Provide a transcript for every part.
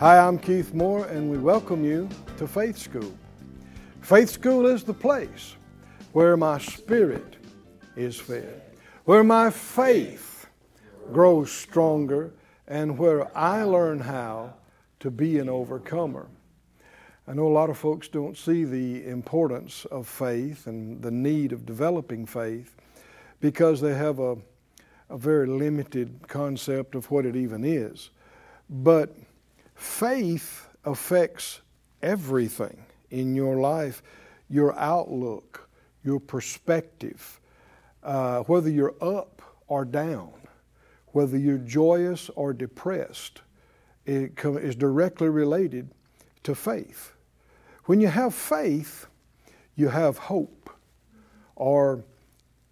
Hi, I'm Keith Moore, and we welcome you to Faith School. Faith School is the place where my spirit is fed, where my faith grows stronger, and where I learn how to be an overcomer. I know a lot of folks don't see the importance of faith and the need of developing faith because they have a, a very limited concept of what it even is. But faith affects everything in your life your outlook, your perspective, uh, whether you're up or down, whether you're joyous or depressed. It is directly related to faith. When you have faith, you have hope or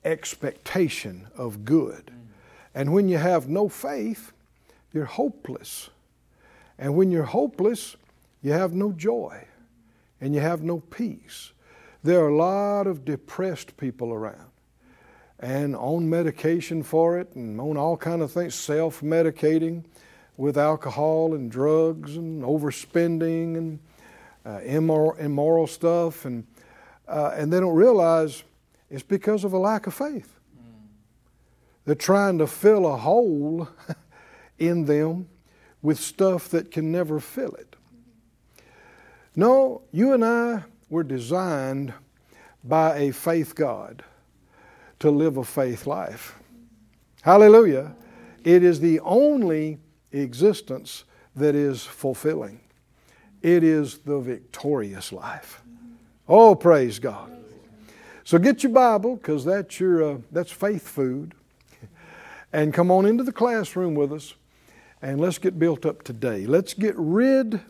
expectation of good. And when you have no faith, you're hopeless. And when you're hopeless, you have no joy and you have no peace. There are a lot of depressed people around and on medication for it and on all kind of things, self-medicating with alcohol and drugs and overspending and uh, immoral, immoral stuff and uh, and they don't realize it's because of a lack of faith. They're trying to fill a hole in them with stuff that can never fill it. No, you and I were designed by a faith God to live a faith life. Hallelujah. It is the only existence that is fulfilling. It is the victorious life. Oh, praise God. So get your Bible because that's your uh, that's faith food, and come on into the classroom with us, and let's get built up today. Let's get rid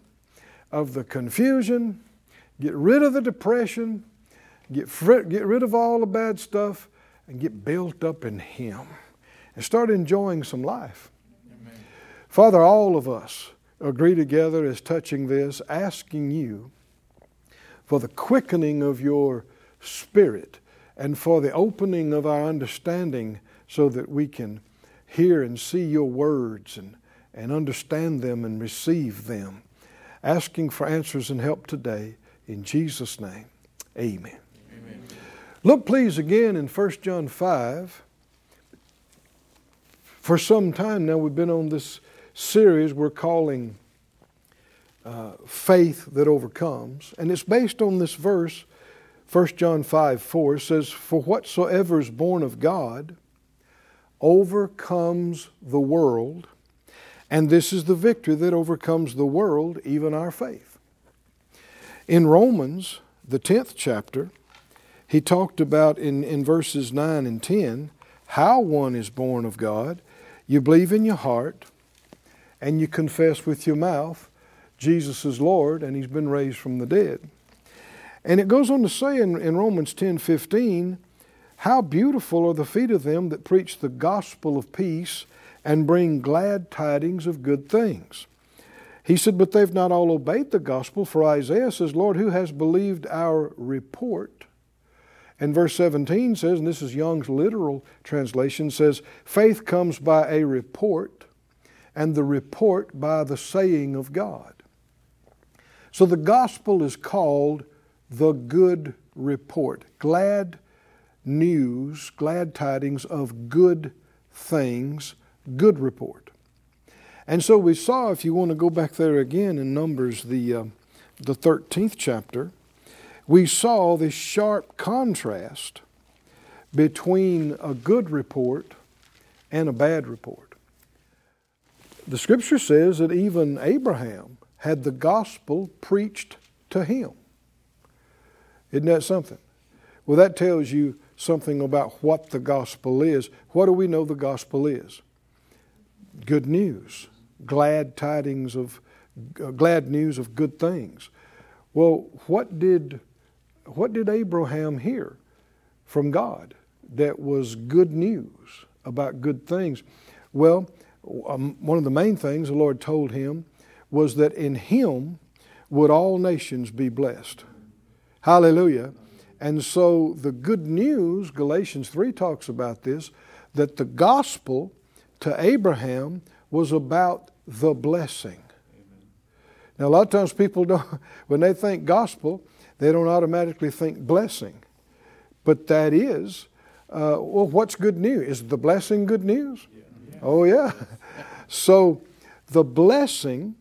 of the confusion, get rid of the depression, get fr- get rid of all the bad stuff, and get built up in Him, and start enjoying some life. Amen. Father, all of us agree together as touching this, asking you for the quickening of your spirit and for the opening of our understanding so that we can hear and see your words and, and understand them and receive them. Asking for answers and help today in Jesus' name. Amen. Amen. Look, please, again in 1 John 5. For some time now, we've been on this series we're calling uh, Faith That Overcomes. And it's based on this verse, 1 John 5 4. Says, For whatsoever is born of God overcomes the world. And this is the victory that overcomes the world, even our faith. In Romans, the 10th chapter, he talked about in, in verses 9 and 10 how one is born of God. You believe in your heart and you confess with your mouth Jesus is Lord and he's been raised from the dead. And it goes on to say in, in Romans 10 15, how beautiful are the feet of them that preach the gospel of peace and bring glad tidings of good things. He said, But they've not all obeyed the gospel, for Isaiah says, Lord, who has believed our report? And verse 17 says, and this is Young's literal translation, says, Faith comes by a report, and the report by the saying of God. So the gospel is called the good report. Glad news, glad tidings of good things, good report. And so we saw, if you want to go back there again in Numbers, the, uh, the 13th chapter, we saw this sharp contrast between a good report and a bad report. The scripture says that even Abraham had the gospel preached to him. Isn't that something? Well, that tells you something about what the gospel is. What do we know the gospel is? Good news, glad tidings of glad news of good things. Well, what did, what did Abraham hear from God that was good news about good things? Well, um, one of the main things the Lord told him was that in him would all nations be blessed. Hallelujah. And so the good news, Galatians 3 talks about this, that the gospel to Abraham was about the blessing. Now, a lot of times people don't, when they think gospel, they don't automatically think blessing. But that is, uh, well, what's good news? Is the blessing good news? Yeah. Oh, yeah. so the blessing,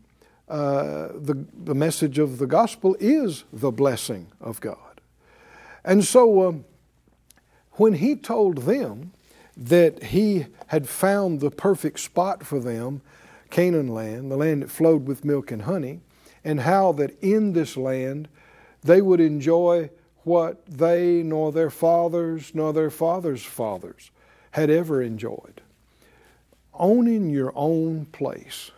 uh, the, the message of the gospel is the blessing of God. And so um, when he told them that he had found the perfect spot for them, Canaan land, the land that flowed with milk and honey, and how that in this land they would enjoy what they nor their fathers nor their fathers' fathers had ever enjoyed. Owning your own place.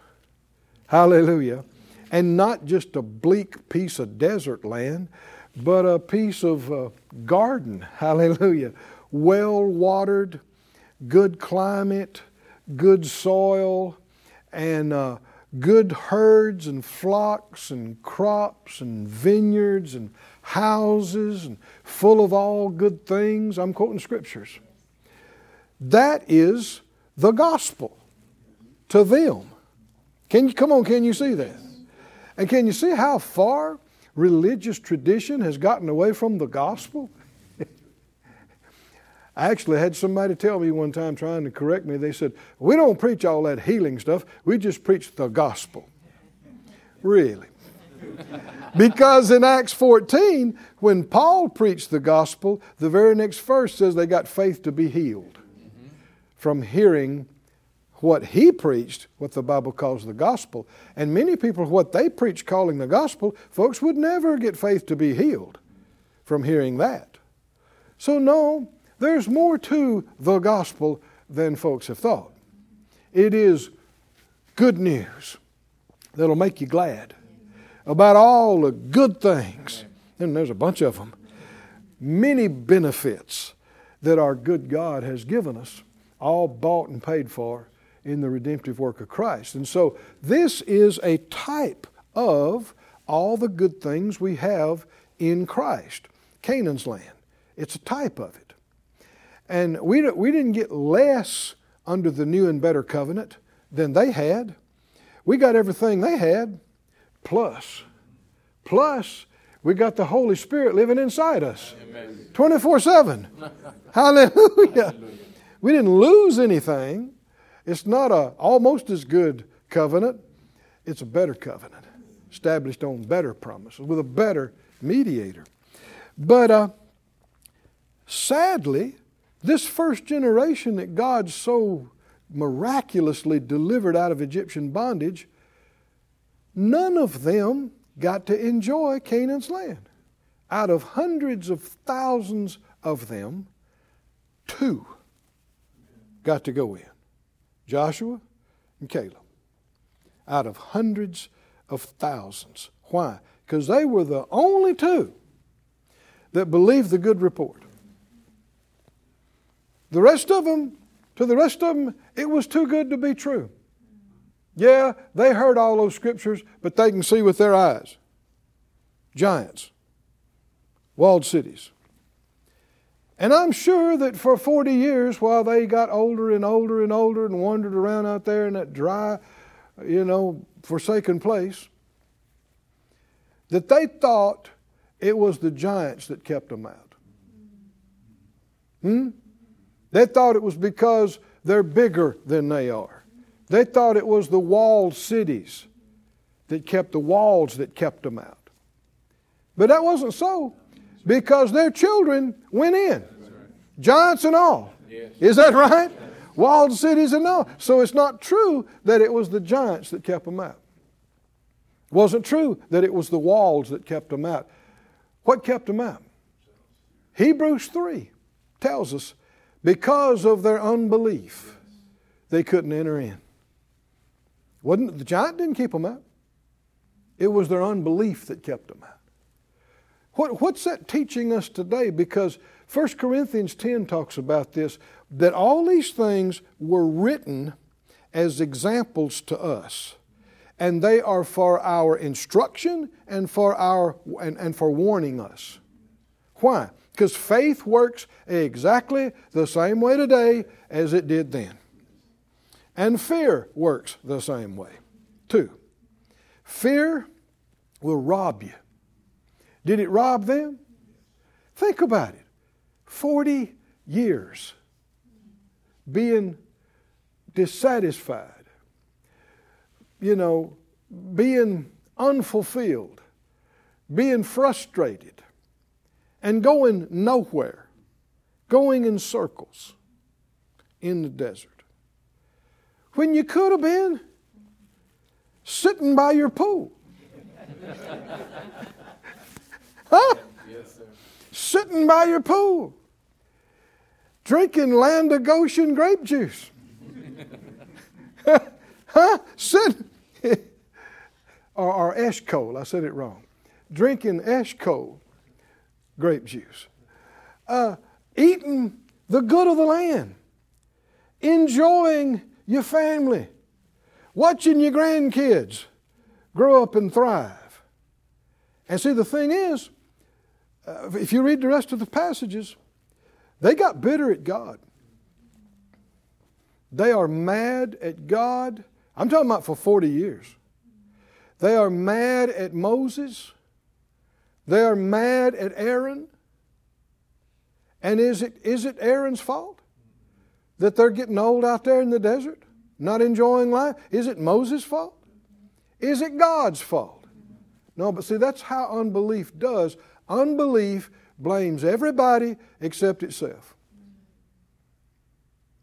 Hallelujah. And not just a bleak piece of desert land, but a piece of uh, garden. Hallelujah. Well watered, good climate, good soil, and uh, good herds and flocks and crops and vineyards and houses and full of all good things. I'm quoting scriptures. That is the gospel to them. Can you come on, can you see that? And can you see how far religious tradition has gotten away from the gospel? I actually had somebody tell me one time trying to correct me, they said, We don't preach all that healing stuff, we just preach the gospel. Really? because in Acts 14, when Paul preached the gospel, the very next verse says they got faith to be healed from hearing what he preached, what the Bible calls the gospel. And many people, what they preach calling the gospel, folks would never get faith to be healed from hearing that. So, no, there's more to the gospel than folks have thought. It is good news that'll make you glad about all the good things, and there's a bunch of them, many benefits that our good God has given us, all bought and paid for in the redemptive work of Christ. And so this is a type of all the good things we have in Christ, Canaan's land. It's a type of it. And we, we didn't get less under the new and better covenant than they had. We got everything they had, plus. Plus, we got the Holy Spirit living inside us 24 7. Hallelujah. We didn't lose anything. It's not a almost as good covenant, it's a better covenant, established on better promises with a better mediator. But uh, sadly, this first generation that God so miraculously delivered out of Egyptian bondage, none of them got to enjoy Canaan's land. Out of hundreds of thousands of them, two got to go in Joshua and Caleb. Out of hundreds of thousands. Why? Because they were the only two that believed the good report. The rest of them, to the rest of them, it was too good to be true. Yeah, they heard all those scriptures, but they can see with their eyes. Giants, walled cities. And I'm sure that for 40 years, while they got older and older and older and wandered around out there in that dry, you know, forsaken place, that they thought it was the giants that kept them out. Hmm? They thought it was because they're bigger than they are. They thought it was the walled cities that kept the walls that kept them out. But that wasn't so because their children went in, giants and all. Is that right? Walled cities and all. So it's not true that it was the giants that kept them out. It wasn't true that it was the walls that kept them out. What kept them out? Hebrews 3 tells us because of their unbelief, they couldn't enter in. Wasn't the giant didn't keep them out? It was their unbelief that kept them out. What, what's that teaching us today? Because 1 Corinthians 10 talks about this that all these things were written as examples to us and they are for our instruction and for our and, and for warning us why because faith works exactly the same way today as it did then. And fear works the same way too. Fear will rob you. Did it rob them? Think about it. 40 years being dissatisfied you know, being unfulfilled, being frustrated, and going nowhere, going in circles in the desert. When you could have been sitting by your pool. huh? Yes. Sitting by your pool, drinking Land of Goshen grape juice. huh? Sitting, or, or Eshcol, I said it wrong, drinking Eshcol grape juice, uh, eating the good of the land, enjoying your family, watching your grandkids grow up and thrive. And see, the thing is, uh, if you read the rest of the passages, they got bitter at God. They are mad at God I'm talking about for 40 years. They are mad at Moses. They are mad at Aaron. And is it, is it Aaron's fault that they're getting old out there in the desert, not enjoying life? Is it Moses' fault? Is it God's fault? No, but see, that's how unbelief does. Unbelief blames everybody except itself.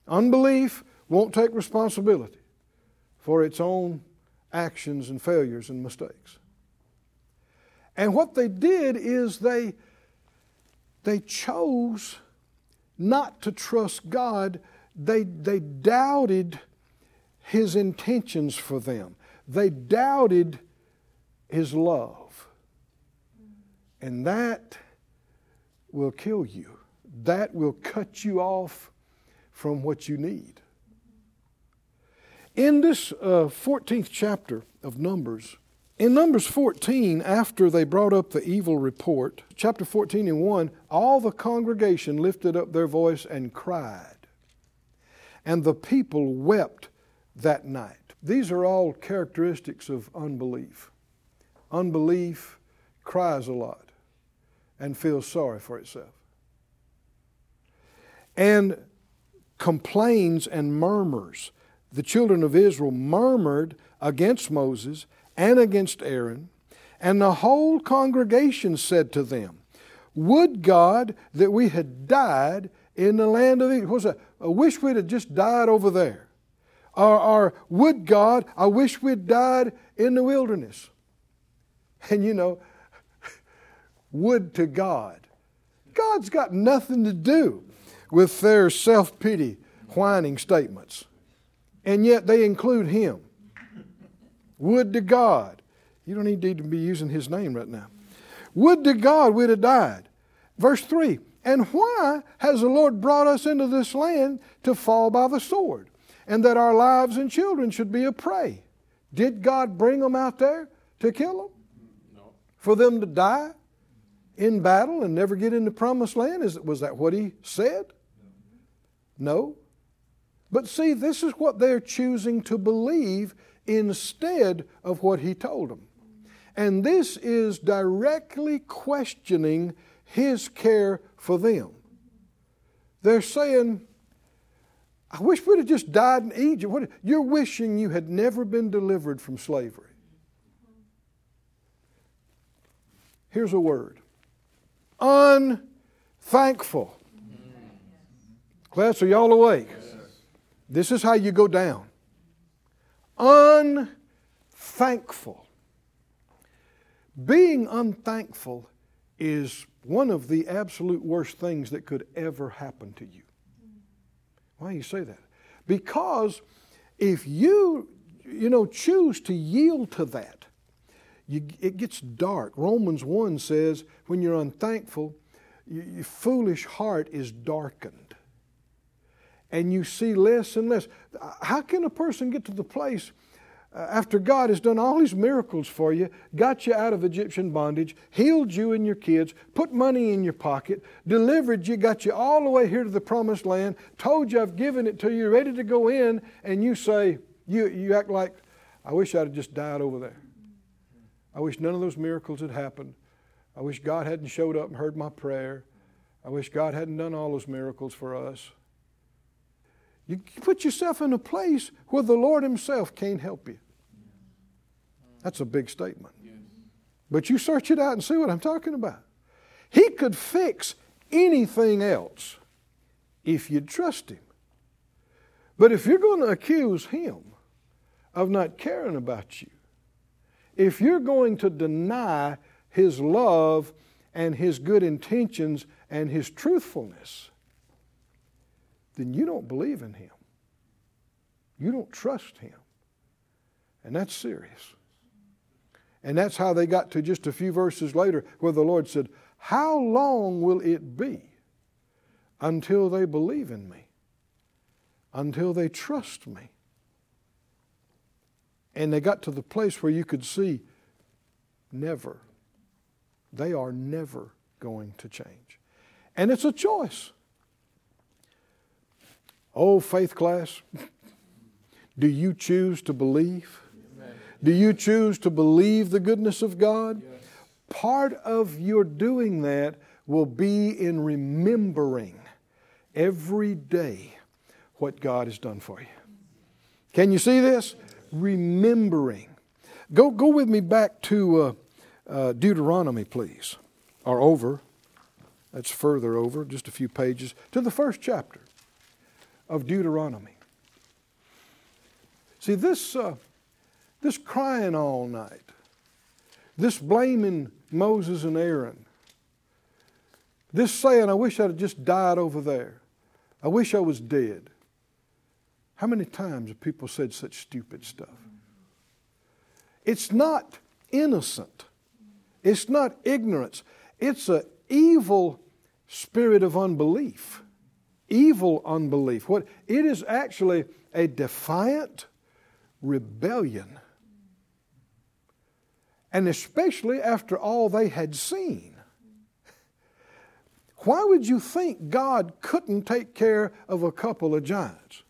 Unbelief won't take responsibility for its own actions and failures and mistakes. And what they did is they, they chose not to trust God. They, they doubted His intentions for them, they doubted His love. And that will kill you, that will cut you off from what you need. In this uh, 14th chapter of Numbers, in Numbers 14, after they brought up the evil report, chapter 14 and 1, all the congregation lifted up their voice and cried. And the people wept that night. These are all characteristics of unbelief. Unbelief cries a lot and feels sorry for itself. And complains and murmurs the children of Israel murmured against Moses and against Aaron, and the whole congregation said to them, Would God that we had died in the land of Egypt. What's that? I wish we'd have just died over there. Or, or would God, I wish we'd died in the wilderness. And you know, would to God. God's got nothing to do with their self pity, whining statements and yet they include him. Would to God. You don't need to be using his name right now. Would to God we'd have died. Verse 3 And why has the Lord brought us into this land to fall by the sword, and that our lives and children should be a prey? Did God bring them out there to kill them? No. For them to die in battle and never get into promised land? Is, was that what he said? No. But see, this is what they're choosing to believe instead of what he told them. And this is directly questioning his care for them. They're saying, I wish we'd have just died in Egypt. What, you're wishing you had never been delivered from slavery. Here's a word unthankful. Class, are y'all awake? This is how you go down. Unthankful. Being unthankful is one of the absolute worst things that could ever happen to you. Why do you say that? Because if you, you know, choose to yield to that, you, it gets dark. Romans 1 says, when you're unthankful, your, your foolish heart is darkened. And you see less and less. How can a person get to the place uh, after God has done all these miracles for you, got you out of Egyptian bondage, healed you and your kids, put money in your pocket, delivered you, got you all the way here to the promised land, told you I've given it to you, ready to go in, and you say, you, you act like, I wish I'd have just died over there. I wish none of those miracles had happened. I wish God hadn't showed up and heard my prayer. I wish God hadn't done all those miracles for us. You put yourself in a place where the Lord Himself can't help you. That's a big statement. But you search it out and see what I'm talking about. He could fix anything else if you'd trust Him. But if you're going to accuse Him of not caring about you, if you're going to deny His love and His good intentions and His truthfulness, then you don't believe in Him. You don't trust Him. And that's serious. And that's how they got to just a few verses later where the Lord said, How long will it be until they believe in me? Until they trust me? And they got to the place where you could see, never. They are never going to change. And it's a choice. Oh, faith class, do you choose to believe? Do you choose to believe the goodness of God? Part of your doing that will be in remembering every day what God has done for you. Can you see this? Remembering. Go, go with me back to uh, uh, Deuteronomy, please, or over. That's further over, just a few pages, to the first chapter of Deuteronomy. See, this, uh, this crying all night, this blaming Moses and Aaron, this saying, I wish I'd just died over there, I wish I was dead. How many times have people said such stupid stuff? It's not innocent. It's not ignorance. It's an evil spirit of unbelief evil unbelief. What it is actually a defiant rebellion. And especially after all they had seen. Why would you think God couldn't take care of a couple of giants?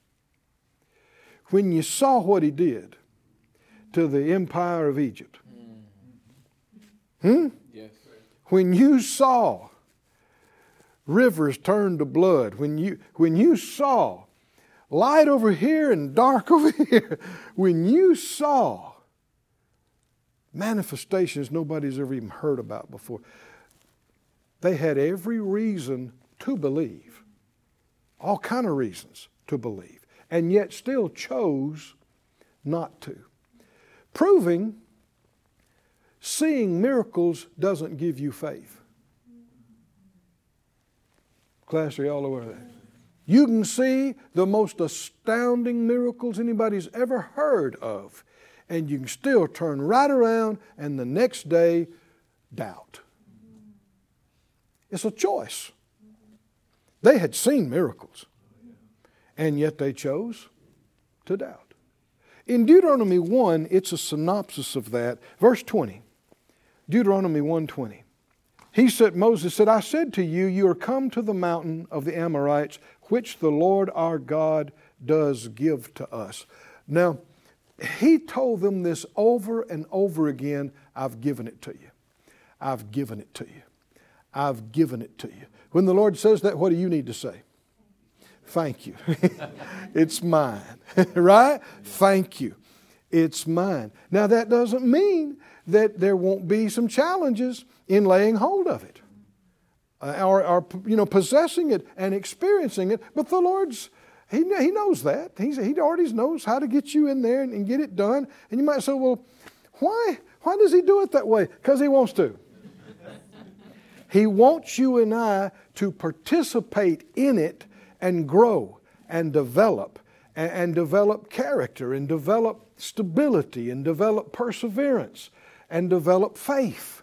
When you saw what he did to the empire of Egypt. Hmm? Yes. When you saw rivers turned to blood, when you, when you saw light over here and dark over here, when you saw manifestations nobody's ever even heard about before, they had every reason to believe, all kind of reasons to believe, and yet still chose not to. Proving seeing miracles doesn't give you faith. Class, are y'all aware of that? You can see the most astounding miracles anybody's ever heard of, and you can still turn right around and the next day doubt. It's a choice. They had seen miracles, and yet they chose to doubt. In Deuteronomy 1, it's a synopsis of that. Verse 20. Deuteronomy 1:20. He said, Moses said, I said to you, you are come to the mountain of the Amorites, which the Lord our God does give to us. Now, he told them this over and over again I've given it to you. I've given it to you. I've given it to you. When the Lord says that, what do you need to say? Thank you. it's mine, right? Thank you. It's mine. Now, that doesn't mean that there won't be some challenges in laying hold of it uh, or, or, you know, possessing it and experiencing it. But the Lord's, He, he knows that. He's, he already knows how to get you in there and, and get it done. And you might say, well, why, why does He do it that way? Because He wants to. he wants you and I to participate in it and grow and develop and, and develop character and develop stability and develop perseverance and develop faith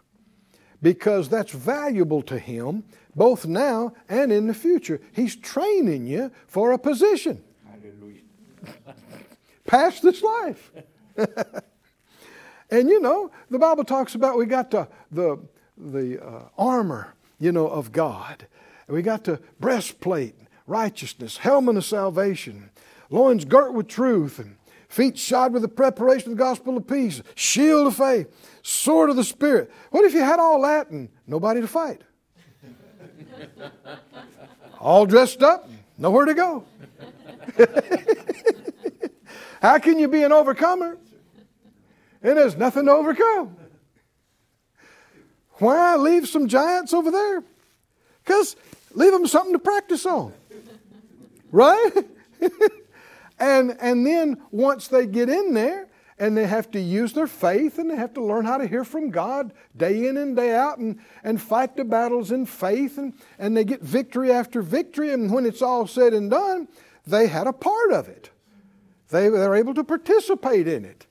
because that's valuable to Him both now and in the future. He's training you for a position. Hallelujah. Past this life. and you know, the Bible talks about we got the, the, the uh, armor, you know, of God. We got the breastplate, righteousness, helmet of salvation, loins girt with truth, and feet shod with the preparation of the gospel of peace, shield of faith, sword of the Spirit. What if you had all that and nobody to fight? all dressed up, nowhere to go. How can you be an overcomer? And there's nothing to overcome. Why leave some giants over there? Because leave them something to practice on. Right? and, and then once they get in there, and they have to use their faith and they have to learn how to hear from God day in and day out and, and fight the battles in faith and, and they get victory after victory and when it's all said and done they had a part of it they, they're able to participate in it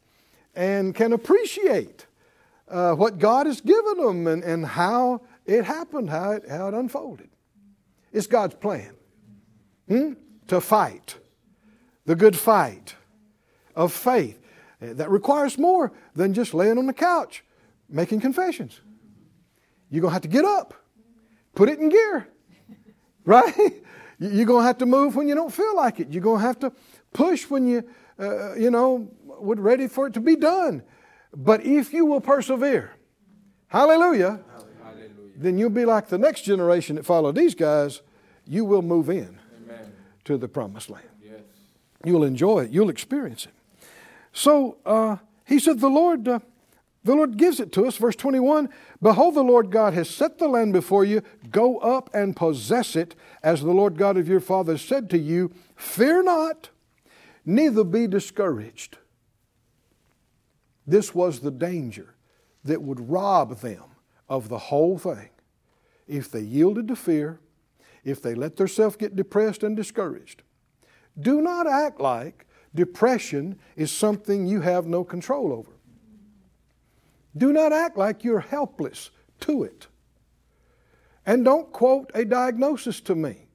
and can appreciate uh, what God has given them and, and how it happened, how it, how it unfolded. It's God's plan hmm? to fight the good fight of faith. That requires more than just laying on the couch making confessions. You're going to have to get up, put it in gear, right? You're going to have to move when you don't feel like it. You're going to have to push when you, uh, you know, would ready for it to be done. But if you will persevere, hallelujah, hallelujah, then you'll be like the next generation that followed these guys. You will move in Amen. to the promised land. You'll enjoy it. You'll experience it. So uh, he said, the Lord, uh, the Lord gives it to us. Verse 21 Behold, the Lord God has set the land before you. Go up and possess it, as the Lord God of your fathers said to you. Fear not, neither be discouraged. This was the danger that would rob them of the whole thing. If they yielded to fear, if they let themselves get depressed and discouraged, do not act like depression is something you have no control over. Do not act like you're helpless to it. And don't quote a diagnosis to me.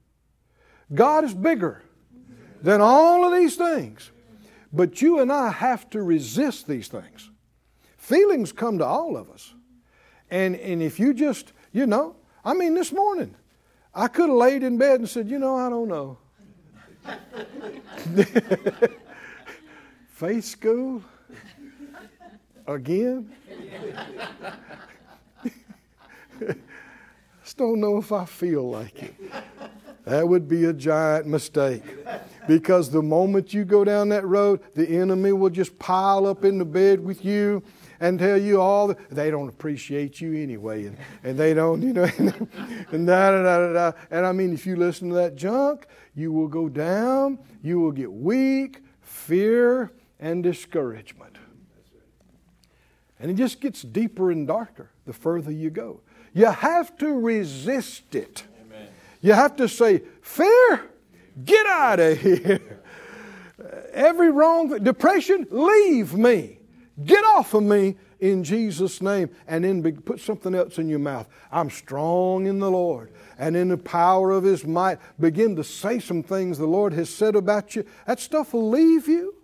God is bigger than all of these things. But you and I have to resist these things. Feelings come to all of us. And, and if you just, you know, I mean, this morning, I could have laid in bed and said, you know, I don't know. Faith school? Again? Just don't know if I feel like it. That would be a giant mistake. Because the moment you go down that road, the enemy will just pile up in the bed with you and tell you all the, they don't appreciate you anyway, and, and they don't, you know, and, and da, da, da, da, And I mean, if you listen to that junk, you will go down, you will get weak, fear, and discouragement. And it just gets deeper and darker the further you go. You have to resist it. You have to say, Fear, get out of here. Every wrong depression, leave me. Get off of me in Jesus' name. And then put something else in your mouth. I'm strong in the Lord. And in the power of His might, begin to say some things the Lord has said about you. That stuff will leave you.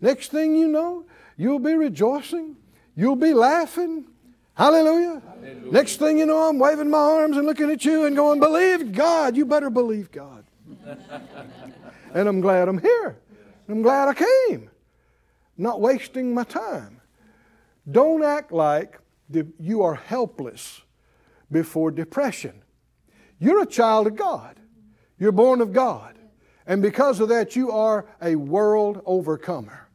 Next thing you know, you'll be rejoicing. You'll be laughing. Hallelujah. Hallelujah. Next thing you know, I'm waving my arms and looking at you and going, Believe God. You better believe God. and I'm glad I'm here. I'm glad I came. Not wasting my time. Don't act like you are helpless before depression. You're a child of God. You're born of God. And because of that, you are a world overcomer.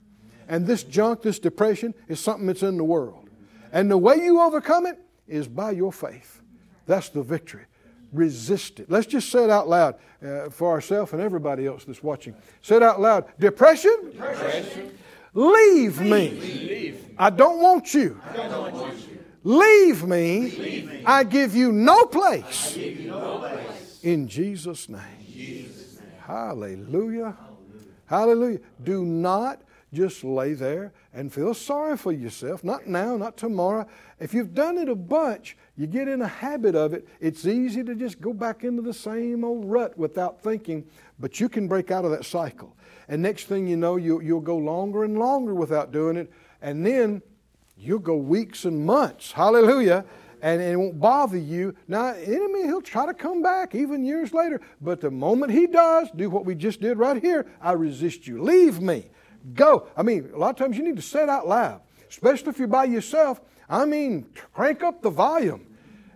And this junk, this depression, is something that's in the world. And the way you overcome it is by your faith. That's the victory. Resist it. Let's just say it out loud uh, for ourselves and everybody else that's watching. Say it out loud. Depression? Depression. Leave, me. Leave. I don't want you. Don't want you. Leave, me. Leave me. I give you no place. You no place. In Jesus' name. Jesus name. Hallelujah. Hallelujah. Hallelujah. Do not just lay there and feel sorry for yourself. Not now, not tomorrow. If you've done it a bunch, you get in a habit of it. It's easy to just go back into the same old rut without thinking, but you can break out of that cycle. And next thing you know, you, you'll go longer and longer without doing it. And then you'll go weeks and months. Hallelujah. And it won't bother you. Now, enemy, he'll try to come back even years later. But the moment he does, do what we just did right here I resist you. Leave me. Go. I mean, a lot of times you need to say it out loud, especially if you're by yourself. I mean, crank up the volume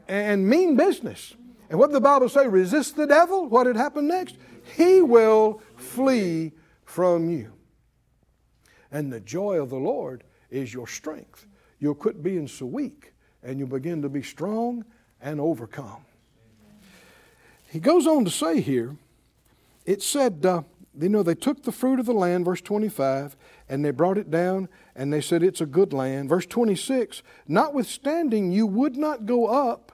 and mean business. And what did the Bible say? Resist the devil. What had happened next? He will flee from you. And the joy of the Lord is your strength. You'll quit being so weak and you'll begin to be strong and overcome. He goes on to say here, it said, uh, you know, they took the fruit of the land, verse 25, and they brought it down and they said it's a good land. Verse 26, notwithstanding, you would not go up,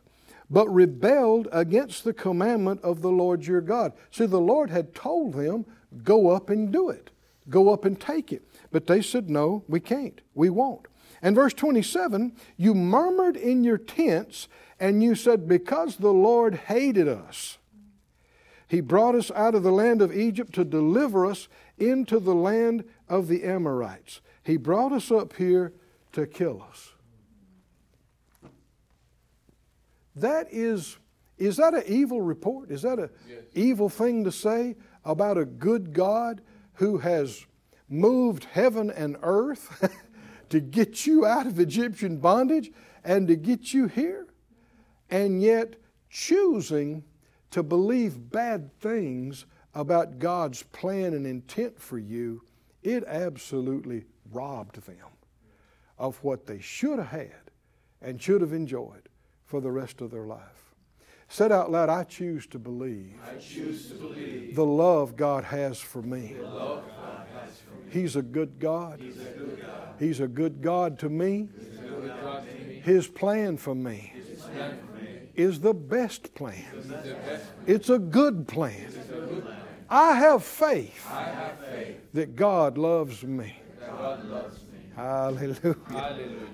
but rebelled against the commandment of the Lord your God. See, the Lord had told them, go up and do it, go up and take it. But they said, no, we can't, we won't. And verse 27, you murmured in your tents and you said, because the Lord hated us he brought us out of the land of Egypt to deliver us into the land of the Amorites. He brought us up here to kill us. That is, is that an evil report? Is that an yes. evil thing to say about a good God who has moved heaven and earth to get you out of Egyptian bondage and to get you here? And yet choosing to believe bad things about God's plan and intent for you, it absolutely robbed them of what they should have had and should have enjoyed for the rest of their life. Said out loud, I choose to believe, choose to believe the love God has for me. Has for me. He's, a good God. He's a good God, He's a good God to me. God to me. His plan for me is the best plan. It's a good plan. I have faith that God loves me. Hallelujah.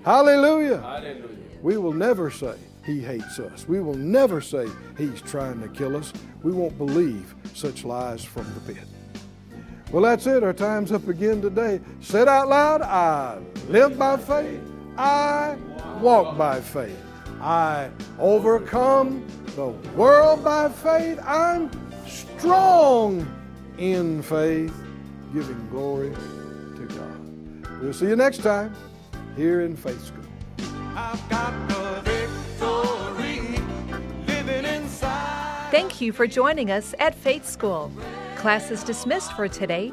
Hallelujah. We will never say he hates us. We will never say he's trying to kill us. We won't believe such lies from the pit. Well, that's it. Our time's up again today. Said out loud, I live by faith. I walk by faith. I overcome the world by faith. I'm strong in faith, giving glory to God. We'll see you next time here in Faith School. Thank you for joining us at Faith School. Class is dismissed for today,